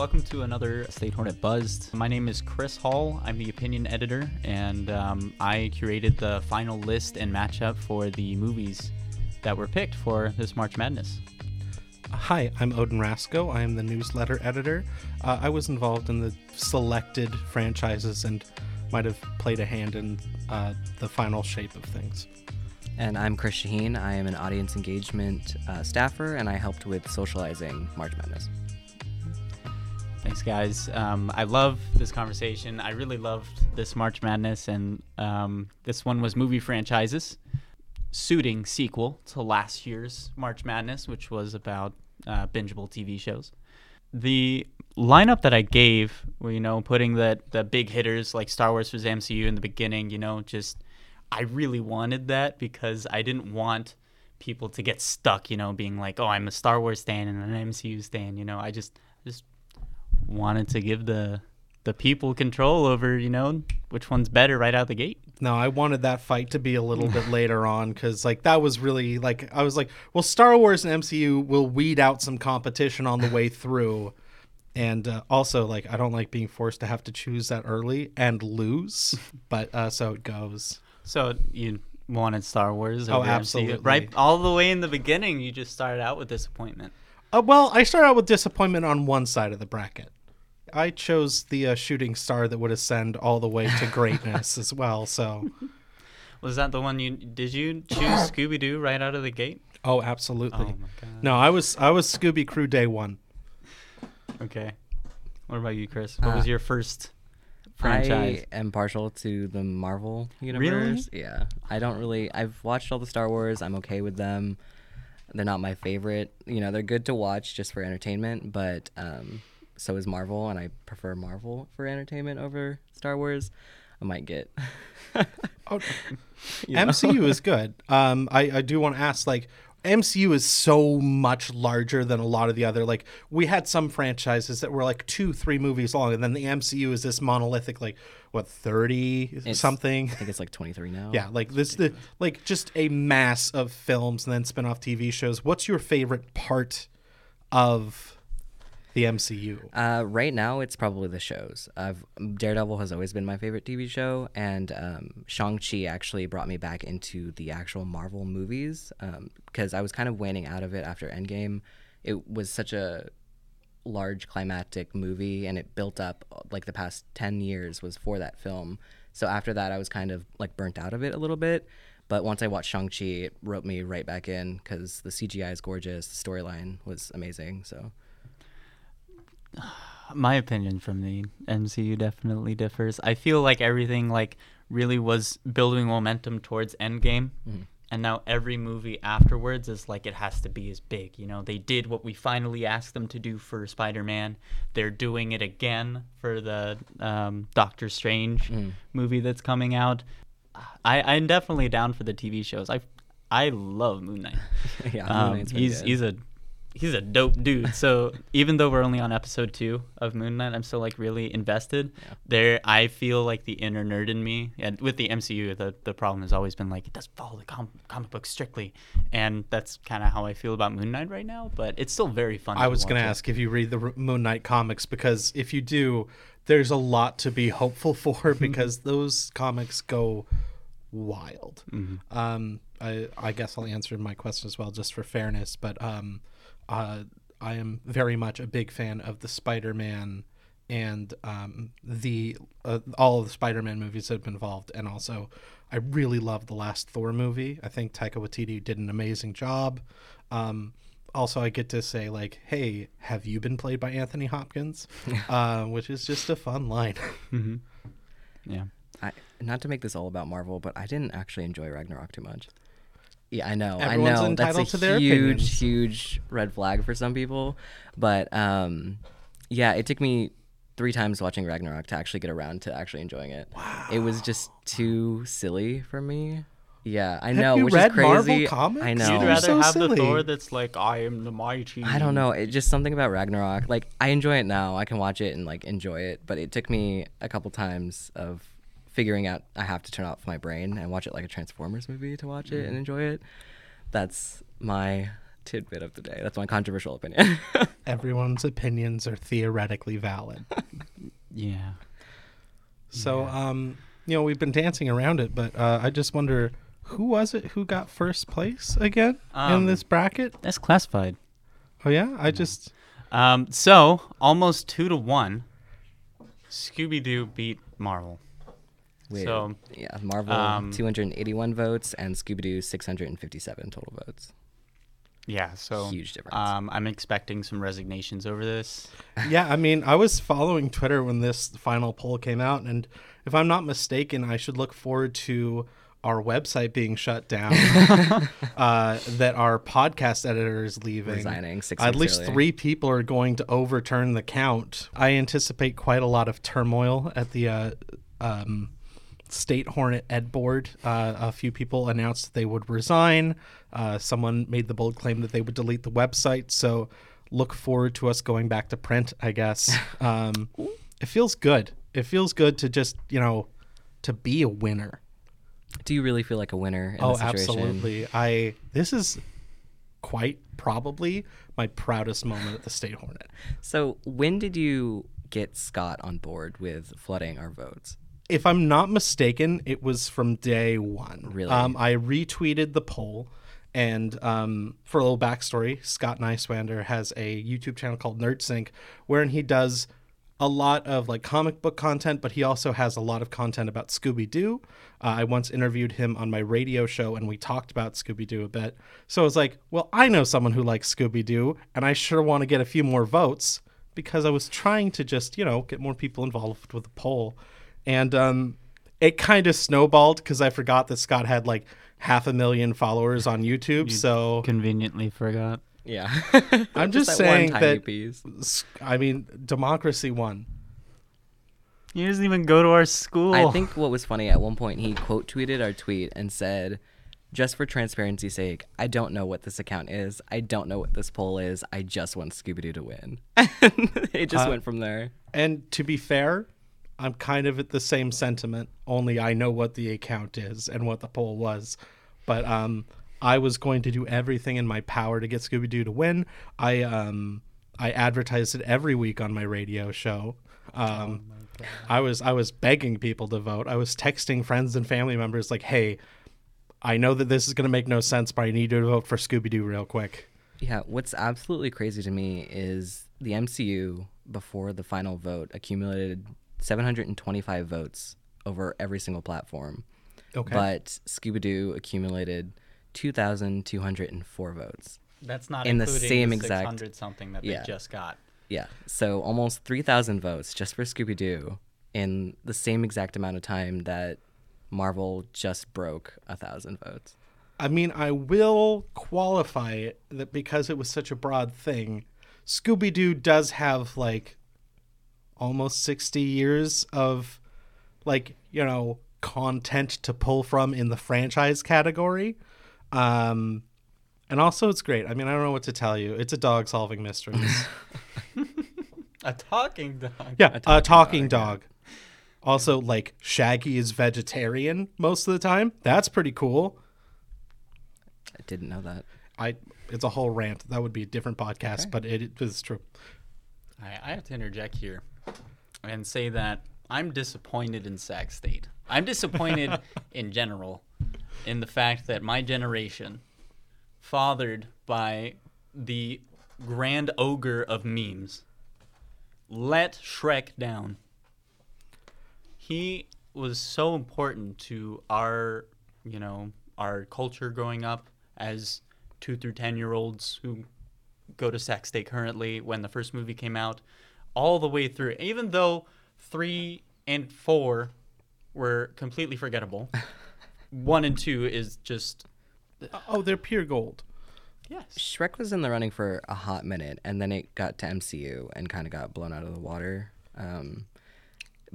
welcome to another State Hornet Buzzed. My name is Chris Hall. I'm the opinion editor, and um, I curated the final list and matchup for the movies that were picked for this March Madness. Hi, I'm Odin Rasco. I am the newsletter editor. Uh, I was involved in the selected franchises and might have played a hand in uh, the final shape of things. And I'm Chris Shaheen. I am an audience engagement uh, staffer, and I helped with socializing March Madness. Thanks, guys. Um, I love this conversation. I really loved this March Madness, and um, this one was movie franchises suiting sequel to last year's March Madness, which was about uh, bingeable TV shows. The lineup that I gave, you know, putting the the big hitters like Star Wars vs MCU in the beginning, you know, just I really wanted that because I didn't want people to get stuck, you know, being like, "Oh, I'm a Star Wars fan and an MCU fan," you know. I just just wanted to give the the people control over, you know, which one's better right out the gate. No, I wanted that fight to be a little bit later on because, like, that was really like I was like, well, Star Wars and MCU will weed out some competition on the way through, and uh, also like I don't like being forced to have to choose that early and lose, but uh, so it goes. So you wanted Star Wars? Oh, over MCU. absolutely. Right, all the way in the beginning, you just started out with disappointment. Uh, well, I started out with disappointment on one side of the bracket. I chose the uh, shooting star that would ascend all the way to greatness as well. So, Was that the one you did? You choose Scooby Doo right out of the gate? oh, absolutely. Oh my god. No, I was I was Scooby Crew day one. Okay. What about you, Chris? What was Uh, your first franchise? I am partial to the Marvel universe. Really? Yeah, I don't really. I've watched all the Star Wars. I'm okay with them. They're not my favorite. You know, they're good to watch just for entertainment, but um, so is Marvel, and I prefer Marvel for entertainment over Star Wars. I might get. Oh. MCU is good. Um, I, I do want to ask, like, MCU is so much larger than a lot of the other. Like, we had some franchises that were like two, three movies long, and then the MCU is this monolithic, like, what, 30 It's- something? I think it's like 23 now. Yeah, like this, the like just a mass of films and then spin-off TV shows. What's your favorite part of the MCU? Uh, right now, it's probably the shows. I've, Daredevil has always been my favorite TV show, and um, Shang-Chi actually brought me back into the actual Marvel movies because I was kind of waning out of it after Endgame. It was such a large climactic movie, and it built up like the past 10 years was for that film. So after that, I was kind of like burnt out of it a little bit. But once I watched Shang-Chi, it wrote me right back in because the CGI is gorgeous, the storyline was amazing. So. My opinion from the MCU definitely differs. I feel like everything like really was building momentum towards Endgame. And now every movie afterwards is like it has to be as big. You know, they did what we finally asked them to do for Spider Man. They're doing it again for the um, Doctor Strange movie that's coming out. I, I'm definitely down for the TV shows. I I love Moon Knight. yeah, Um, really he's good. he's a he's a dope dude. So even though we're only on episode two of Moon Knight, I'm still like really invested. Yeah. There, I feel like the inner nerd in me, and with the MCU, the the problem has always been like it doesn't follow the com- comic book strictly, and that's kind of how I feel about Moon Knight right now. But it's still very fun. I was going to it. ask if you read the R- Moon Knight comics because if you do, there's a lot to be hopeful for because those comics go wild. Mm-hmm. Um, I, I guess I'll answer my question as well, just for fairness. But um, uh, I am very much a big fan of the Spider-Man and um, the uh, all of the Spider-Man movies that have been involved, and also I really love the last Thor movie. I think Taika Waititi did an amazing job. Um, also, I get to say like, "Hey, have you been played by Anthony Hopkins?" uh, which is just a fun line. Yeah. I, not to make this all about Marvel, but I didn't actually enjoy Ragnarok too much. Yeah, I know. Everyone's I know. That's a to their huge, opinions. huge red flag for some people. But um, yeah, it took me three times watching Ragnarok to actually get around to actually enjoying it. Wow. It was just too silly for me. Yeah, I know, you which read is Marvel crazy. comics? I know. You'd rather so have the. Thor that's like I am the mighty. I don't know. It just something about Ragnarok. Like I enjoy it now. I can watch it and like enjoy it. But it took me a couple times of figuring out I have to turn off my brain and watch it like a Transformers movie to watch it and enjoy it. That's my tidbit of the day. That's my controversial opinion. Everyone's opinions are theoretically valid. Yeah. So, um, you know, we've been dancing around it, but uh, I just wonder who was it who got first place again in Um, this bracket? That's classified. Oh yeah, I just Um, so almost two to one. Scooby Doo beat Marvel. Weird. So, yeah, Marvel um, 281 votes and Scooby Doo 657 total votes. Yeah, so Huge difference. Um, I'm expecting some resignations over this. yeah. I mean, I was following Twitter when this final poll came out, and if I'm not mistaken, I should look forward to our website being shut down. uh, that our podcast editor is leaving. Resigning six At least early. three people are going to overturn the count. I anticipate quite a lot of turmoil at the uh, um, State Hornet Ed Board. Uh, a few people announced that they would resign. Uh, someone made the bold claim that they would delete the website. So look forward to us going back to print, I guess. Um, it feels good. It feels good to just, you know, to be a winner. Do you really feel like a winner in Oh, this situation? absolutely. I this is quite probably my proudest moment at the State Hornet. So, when did you get Scott on board with flooding our votes? If I'm not mistaken, it was from day one. Really? Um, I retweeted the poll, and um, for a little backstory, Scott Niswander has a YouTube channel called NerdSync, wherein he does a lot of like comic book content, but he also has a lot of content about Scooby Doo. Uh, I once interviewed him on my radio show, and we talked about Scooby Doo a bit. So I was like, well, I know someone who likes Scooby Doo, and I sure want to get a few more votes because I was trying to just, you know, get more people involved with the poll. And um, it kind of snowballed because I forgot that Scott had like half a million followers on YouTube. so Conveniently forgot. Yeah. I'm just, that saying one that, piece. s- I mean, democracy won. He doesn't even go to our school. I think what was funny at one point, he quote tweeted our tweet and said, just for transparency's sake, I don't know what this account is. I don't know what this poll is. I just want Scooby Doo to win. it just Uh, went from there. And to be fair, I'm kind of at the same sentiment, only I know what the account is and what the poll was. But um, I was going to do everything in my power to get Scooby Doo to win. I um, I advertised it every week on my radio show. Um, I was I was begging people to vote. I was texting friends and family members like, "Hey, I know that this is going to make no sense, but I need you to vote for Scooby Doo real quick." Yeah, what's absolutely crazy to me is the MCU before the final vote accumulated 725 votes over every single platform. Okay. But Scooby Doo accumulated 2,204 votes. That's not in the same the exact- 600 something that Yeah. they just got. Yeah, so almost 3,000 votes just for Scooby Doo in the same exact amount of time that Marvel just broke a thousand votes. I mean, I will qualify it that because it was such a broad thing, Scooby Doo does have like almost 60 years of like, you know, content to pull from in the franchise category. Um, and also, it's great. I mean, I don't know what to tell you. It's a dog solving mysteries. A talking dog. yeah, a talking, talking dog. dog, Also, like, Shaggy is vegetarian most of the time. That's pretty cool. I didn't know that. I it's a whole rant. That would be a different podcast, but it, it is true. I, I have to interject here and say that I'm disappointed in Sac State. I'm disappointed in general in the fact that my generation, fathered by the grand ogre of memes, let Shrek down. He was so important to our, you know, our culture growing up as two through ten year olds who go to Sac State currently when the first movie came out, all the way through. Even though three and four were completely forgettable, one and two is just Oh, they're pure gold. yes. Shrek was in the running for a hot minute, and then it got to MCU and kind of got blown out of the water. Um,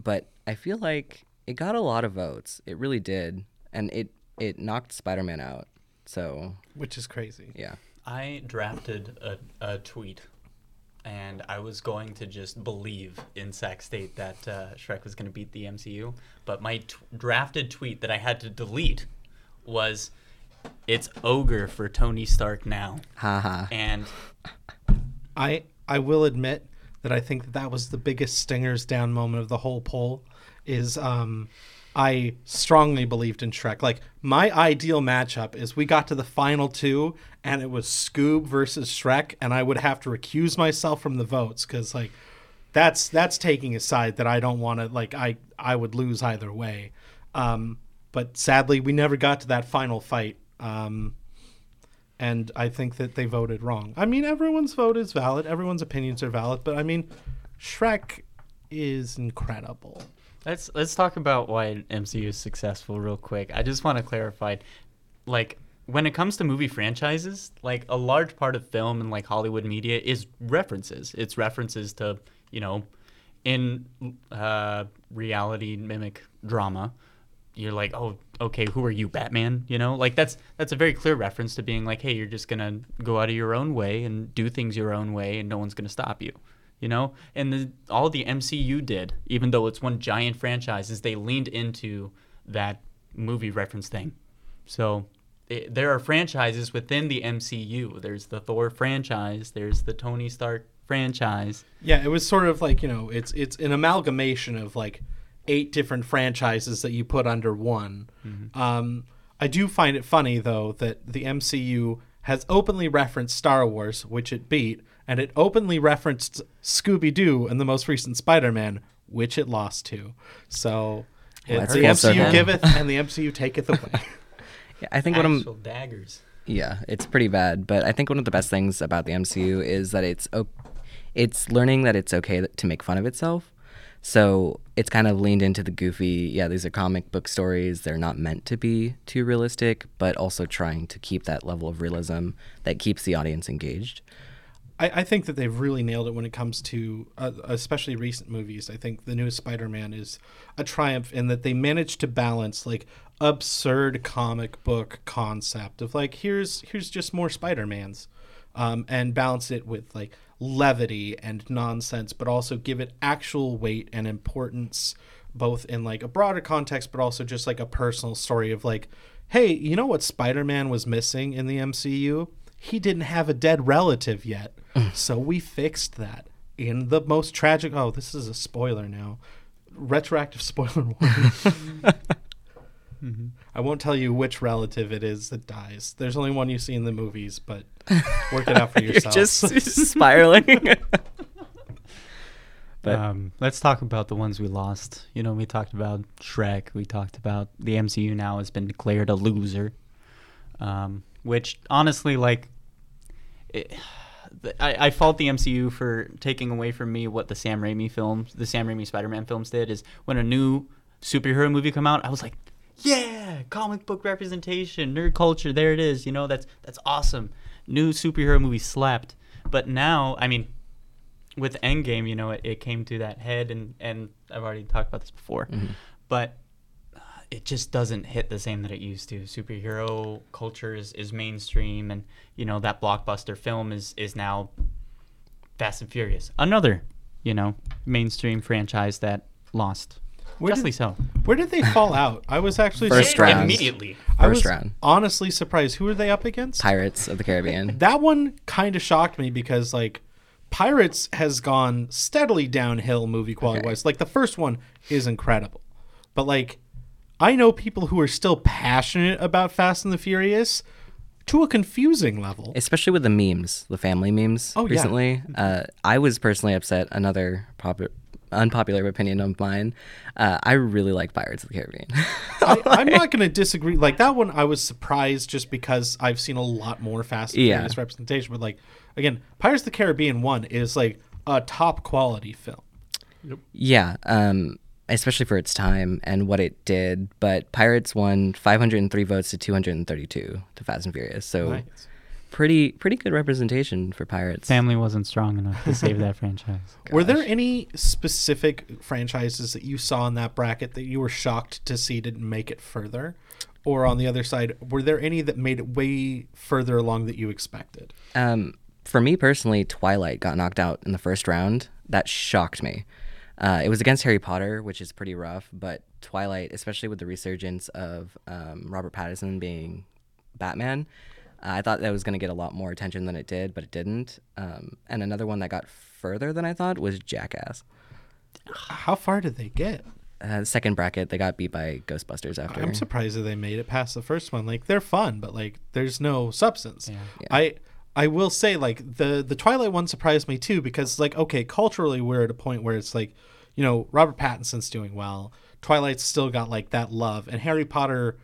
but I feel like it got a lot of votes. It really did, and it it knocked Spider Man out. So which is crazy. yeah, I drafted a, a tweet, and I was going to just believe in Sac State that uh, Shrek was going to beat the MCU. But my t- drafted tweet that I had to delete was it's ogre for Tony Stark now, Haha. and I I will admit that I think that that was the biggest stingers down moment of the whole poll. Is um, I strongly believed in Shrek. Like my ideal matchup is we got to the final two and it was Scoob versus Shrek, and I would have to recuse myself from the votes because like that's that's taking a side that I don't want to like I I would lose either way. Um, but sadly, we never got to that final fight. Um, and I think that they voted wrong. I mean, everyone's vote is valid, everyone's opinions are valid, but I mean, Shrek is incredible. Let's let's talk about why MCU is successful real quick. I just want to clarify, like when it comes to movie franchises, like a large part of film and like Hollywood media is references. It's references to you know, in uh, reality mimic drama. You're like, oh, okay, who are you, Batman? You know, like that's that's a very clear reference to being like, hey, you're just gonna go out of your own way and do things your own way, and no one's gonna stop you you know? And the, all the mcu did even though it's one giant franchise is they leaned into that movie reference thing. So it, there are franchises within the mcu there's the thor franchise there's the tony stark franchise. Yeah, it was sort of like you know, it's it's an amalgamation of like eight different franchises that you put under one. Um, I do find it funny though that the MCU has openly referenced Star Wars, which it beat, and it openly referenced Scooby Doo and the most recent Spider Man, which it lost to. So Well, it's that's the MCU circle. giveth and the MCU taketh away. Yeah, I think one of actual daggers Yeah, it's pretty bad. But I think one of the best things about the MCU is that it's o- it's learning that it's okay to make fun of itself. So it's kind of leaned into the goofy. Yeah, these are comic book stories. They're not meant to be too realistic, but also trying to keep that level of realism that keeps the audience engaged. I, I think that they've really nailed it when it comes to uh, especially recent movies. I think the newest Spider-Man is a triumph in that they managed to balance like absurd comic book concept of like here's here's just more Spider-Mans, um, and balance it with like levity and nonsense, but also give it actual weight and importance, both in like a broader context, but also just like a personal story of like, hey, you know what Spider-Man was missing in the MCU? he didn't have a dead relative yet. so we fixed that in the most tragic. Oh, this is a spoiler now. Retroactive spoiler warning. I won't tell you which relative it is that dies. There's only one you see in the movies, but work it out for You're just spiraling. But- um, let's talk about the ones we lost. You know, we talked about Shrek. We talked about the MCU now has been declared a loser, um, which honestly, like, it, the- I, I fault the MCU for taking away from me what the Sam Raimi films, the Sam Raimi Spider-Man films did. Is when a new superhero movie come out, I was like, yeah, comic book representation, nerd culture. There it is. You know, that's that's awesome. New superhero movie slapped. But now, I mean, with Endgame, you know, it, it came to that head, and and I've already talked about this before, but uh, it just doesn't hit the same that it used to. Superhero culture is, is mainstream, and you know that blockbuster film is is now Fast and Furious, another you know mainstream franchise that lost. Where Justly did- so. Where did they fall out? I was actually First surprised. round. immediately. I First was round. honestly surprised. Who are they up against? Pirates of the Caribbean. That one kind of shocked me because like Pirates has gone steadily downhill movie quality Okay. wise. Like the first one is incredible. But like I know people who are still passionate about Fast and the Furious to a confusing level. especially with the memes, the family memes Oh, yeah. recently. Uh, I was personally upset. Another popu- unpopular opinion of mine. Uh, I really like Pirates of the Caribbean. I, I'm not going to disagree. Like that one, I was surprised just because I've seen a lot more Fast and Yeah. Furious representation. But like again, Pirates of the Caribbean one is like a top quality film. Yep. yeah, um, especially for its time and what it did. But Pirates won 503 votes to 232 to Fast and Furious. So Nice. pretty pretty good representation for Pirates. Family wasn't strong enough to save that franchise. Were there any specific franchises that you saw in that bracket that you were shocked to see didn't make it further? Or on the other side, were there any that made it way further along that you expected? Um, for me personally, Twilight got knocked out in the first round. That shocked me. Uh, it was against Harry Potter, which is pretty rough, but Twilight, especially with the resurgence of um, Robert Pattinson being Batman. Uh, I thought that was going to get a lot more attention than it did, but it didn't. Um, and another one that got further than I thought was Jackass. How far did they get? Uh, second bracket, they got beat by Ghostbusters after. I'm surprised that they made it past the first one. Like they're fun, but like there's no substance. Yeah. Yeah. I I will say like the the Twilight one surprised me too because like okay culturally we're at a point where it's like you know Robert Pattinson's doing well. Twilight's still got like that love and Harry Potter.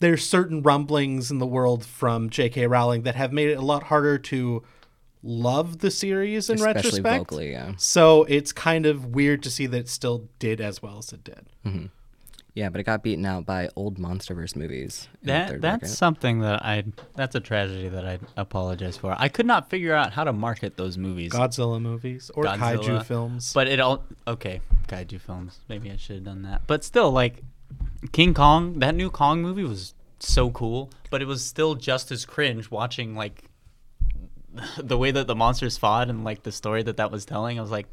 There's certain rumblings in the world from J.K. Rowling that have made it a lot harder to love the series in especially retrospect. vocally, yeah. So it's kind of weird to see that it still did as well as it did. Mm-hmm. Yeah, but it got beaten out by old MonsterVerse movies. That that's bracket. something that I that's a tragedy that I apologize for. I could not figure out how to market those movies. Godzilla movies or kaiju films. But it all okay, kaiju films. Maybe I should have done that. But still, like King Kong, that new Kong movie was so cool. But it was still just as cringe watching like the way that the monsters fought and like the story that that was telling. I was like,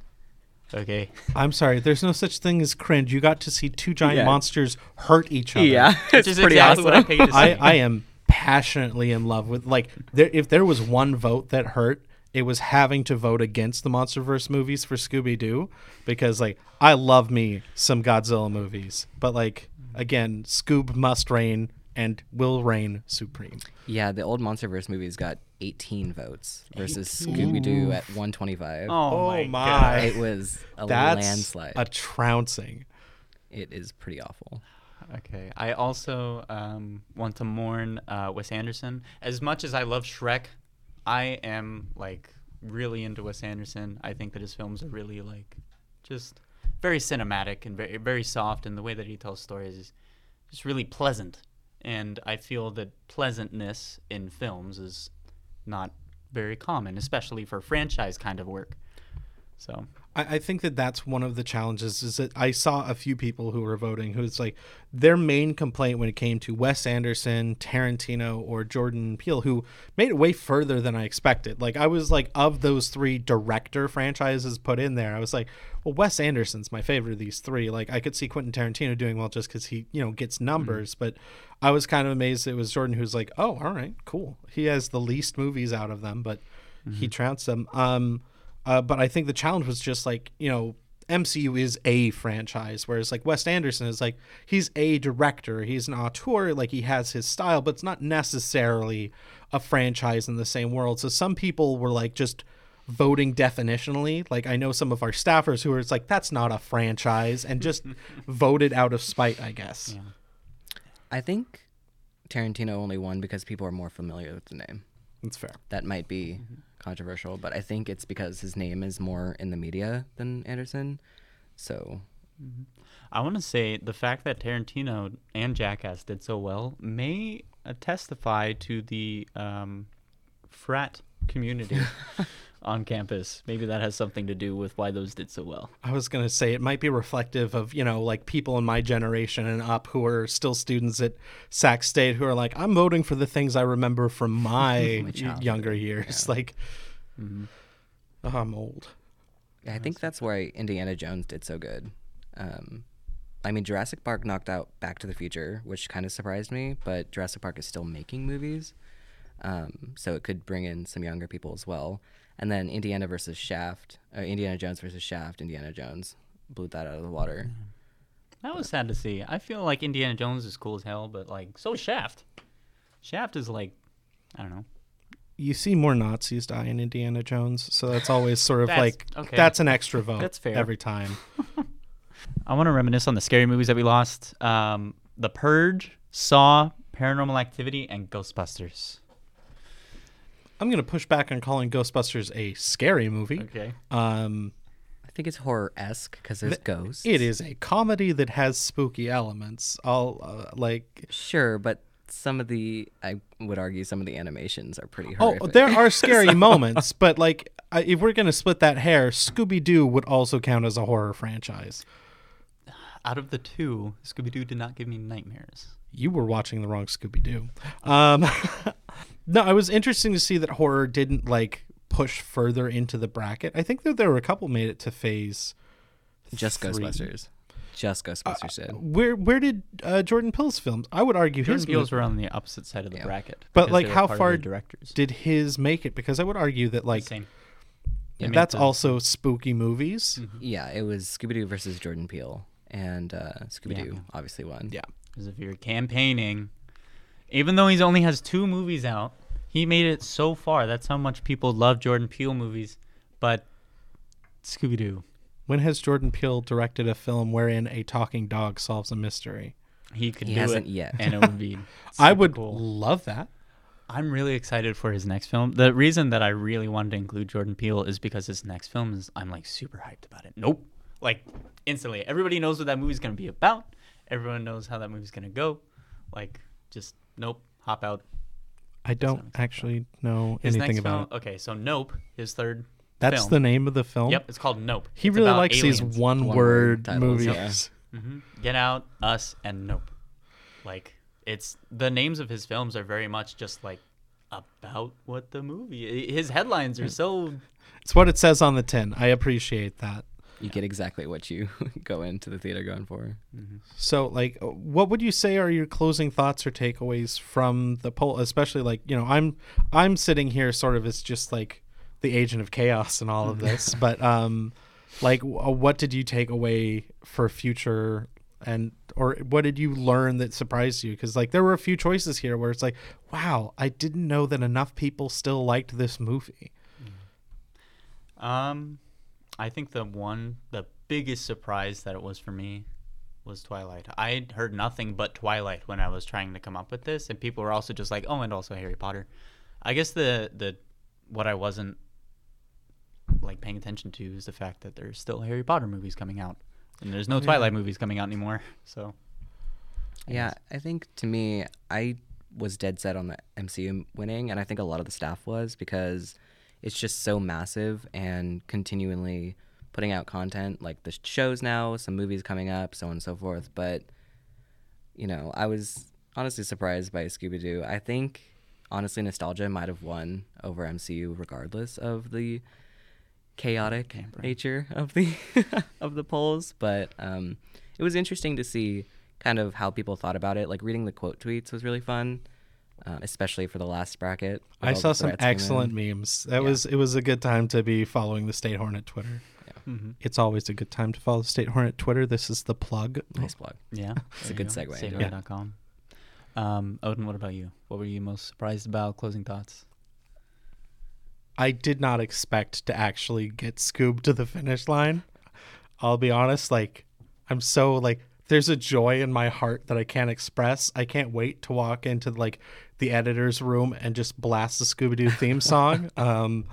okay, I'm sorry, there's no such thing as cringe. You got to see two giant Yeah. monsters hurt each other. Yeah, which is pretty exactly what I awesome. paid to see. I, I am passionately in love with like there if there was one vote that hurt, it was having to vote against the MonsterVerse movies for Scooby Doo because like I love me some Godzilla movies, but like again, Scoob must reign and will reign supreme. Yeah, the old MonsterVerse movies got 18 votes versus Scooby Doo at 125. oh, my, my. god. It was a That's landslide. a trouncing. it is pretty awful. Okay. I also um, want to mourn uh, Wes Anderson. As much as I love Shrek, I am like really into Wes Anderson. I think that his films are really like just very cinematic and very very soft, and the way that he tells stories is just really pleasant. And I feel that pleasantness in films is not very common, especially for franchise kind of work. So I, I think that that's one of the challenges is that I saw a few people who were voting who who's like their main complaint when it came to Wes Anderson, Tarantino, or Jordan Peele, who made it way further than I expected. Like I was like of those three director franchises put in there, I was like, well, Wes Anderson's my favorite of these three. Like I could see Quentin Tarantino doing well just because he you know gets numbers, but I was kind of amazed it was Jordan who's like, oh, all right, cool. He has the least movies out of them, but he trounced them. Um, uh, but I think the challenge was just like, you know, MCU is a franchise, whereas like Wes Anderson is like he's a director, he's an auteur, like he has his style, but it's not necessarily a franchise in the same world. So some people were like just voting definitionally. Like I know some of our staffers who are it's like that's not a franchise and just voted out of spite, I guess. Yeah. I think Tarantino only won because people are more familiar with the name. That's fair. That might be controversial, but I think it's because his name is more in the media than Anderson. So I want to say the fact that Tarantino and Jackass did so well may uh, testify to the um, frat community on campus. Maybe that has something to do with why those did so well. I was going to say it might be reflective of, you know, like people in my generation and up who are still students at Sac State who are like, I'm voting for the things I remember from my, y- childhood, younger years. Like, Mm-hmm. oh, I'm old. Yeah, I think that's why Indiana Jones did so good. Um, I mean, Jurassic Park knocked out Back to the Future, which kind of surprised me, but Jurassic Park is still making movies. Um, so it could bring in some younger people as well. And then Indiana versus Shaft, uh, Indiana Jones versus Shaft, Indiana Jones blew that out of the water. That was sad to see. I feel like Indiana Jones is cool as hell, but like so is Shaft. Shaft is like, I don't know. You see more Nazis die in Indiana Jones, so that's always sort of That's- like okay. that's an extra vote. That's fair. every time. I want to reminisce on the scary movies that we lost. Um, the Purge, Saw, Paranormal Activity, and Ghostbusters. I'm gonna push back on calling Ghostbusters a scary movie. Okay. Um, I think it's horror esque because there's Th- ghosts. it is a comedy that has spooky elements. All uh, like Sure, but some of the, I would argue, some of the animations are pretty Horrific. Oh, there are scary moments, but like I- if we're gonna split that hair, Scooby Doo would also count as a horror franchise. Out of the two, Scooby Doo did not give me nightmares. You were watching the wrong Scooby Doo. Um, no, it was interesting to see that horror didn't like push further into the bracket. I think that there were a couple made it to phase. Just three. Ghostbusters. just Ghostbusters did. Where where did uh, Jordan Peele's films? I would argue Jordan his Peele's were on the opposite side of the Yeah. bracket. But, like, how far directors? did his make it? Because I would argue that like Same. Yeah. That's the- also spooky movies. Mhm. Yeah, it was Scooby Doo versus Jordan Peele, and uh, Scooby Doo Yeah. obviously won. Yeah. Because if you're campaigning, even though he's only has two movies out, he made it so far. That's how much people love Jordan Peele movies. But Scooby Doo, When has Jordan Peele directed a film wherein a talking dog solves a mystery? he could He do hasn't it, yet. and it would be. I would Cool. love that. I'm really excited for his next film. The reason that I really wanted to include Jordan Peele is because his next film is I'm like super hyped about it. Nope. Like instantly. Everybody knows what that movie's gonna be about. Everyone knows how that movie's gonna go. Like just nope. Hop out. I don't sounds actually know His anything next about film it. okay, so Nope, his third That's film. the name of the film. Yep, it's called Nope. He It's really about likes these one-word One-word movies. yeah. hmm Get Out, Us, and Nope. Like it's the names of his films are very much just like about what the movie. His headlines are so It's what it says on the tin. I appreciate that. You get exactly what you go into the theater going for. So, like, what would you say are your closing thoughts or takeaways from the poll? Especially, like, you know, I'm I'm sitting here sort of as just like the agent of chaos and all of this, but um, like, w- uh, what did you take away for future and or what did you learn that surprised you? Because like there were a few choices here where it's like, wow, I didn't know that enough people still liked this movie. Um, I think the one, the biggest surprise that it was for me was Twilight. I had heard nothing but Twilight when I was trying to come up with this, and people were also just like, "Oh, and also Harry Potter." I guess the the what I wasn't like paying attention to is the fact that there's still Harry Potter movies coming out, and there's no yeah. Twilight movies coming out anymore. So I Yeah, guess. I think to me, I was dead set on the MCU winning, and I think a lot of the staff was because it's just so massive and continually putting out content like the shows now, some movies coming up, so on and so forth. But you know, I was honestly surprised by Scooby Doo. I think honestly, nostalgia might have won over MCU regardless of the chaotic nature of the of the polls. But um, it was interesting to see kind of how people thought about it. Like reading the quote tweets was really fun, uh, especially for the last bracket. I saw some threats came in. excellent memes. That Yeah. was it was a good time to be following the State Hornet Twitter. Mhm. It's always a good time to follow the State Hornet Twitter. This is the plug. Nice plug. yeah, It's a good you go. segue into it. Saveor.com. Um, Odin, what about you? What were you most surprised about? Closing thoughts. I did not expect to actually get Scoob to the finish line. I'll be honest, like I'm so like there's a joy in my heart that I can't express. I can't wait to walk into like the editor's room and just blast the Scooby Doo theme song. Um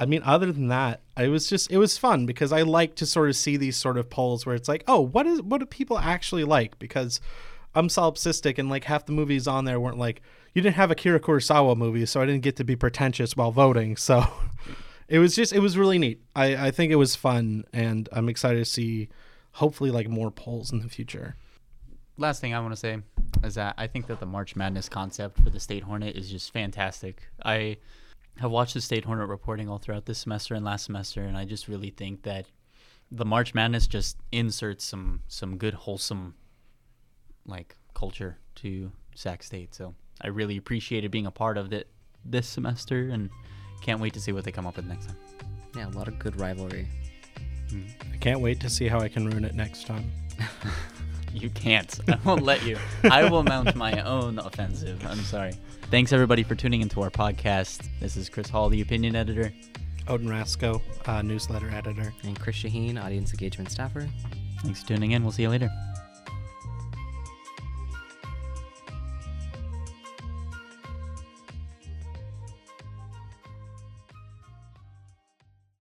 I mean, other than that, it was just it was fun because I like to sort of see these sort of polls where it's like, oh, what is what do people actually like? Because I'm solipsistic and like half the movies on there weren't like you didn't have Akira Kurosawa movie, so I didn't get to be pretentious while voting. So it was just it was really neat. I, I think it was fun and I'm excited to see hopefully like more polls in the future. Last thing I want to say is that I think that the March Madness concept for the State Hornet is just fantastic. I have watched the State Hornet reporting all throughout this semester and last semester, and I just really think that the March Madness just inserts some some good wholesome like culture to Sac State. So I really appreciated being a part of it this semester, and can't wait to see what they come up with next time. Yeah, a lot of good rivalry. Hmm. I can't wait to see how I can ruin it next time. You can't. I won't let you. I will mount my own offensive. I'm sorry. Thanks everybody for tuning into our podcast. This is Chris Hall, the opinion editor. Odin Rasco, uh, newsletter editor. And Chris Shaheen, audience engagement staffer. Thanks for tuning in. We'll see you later.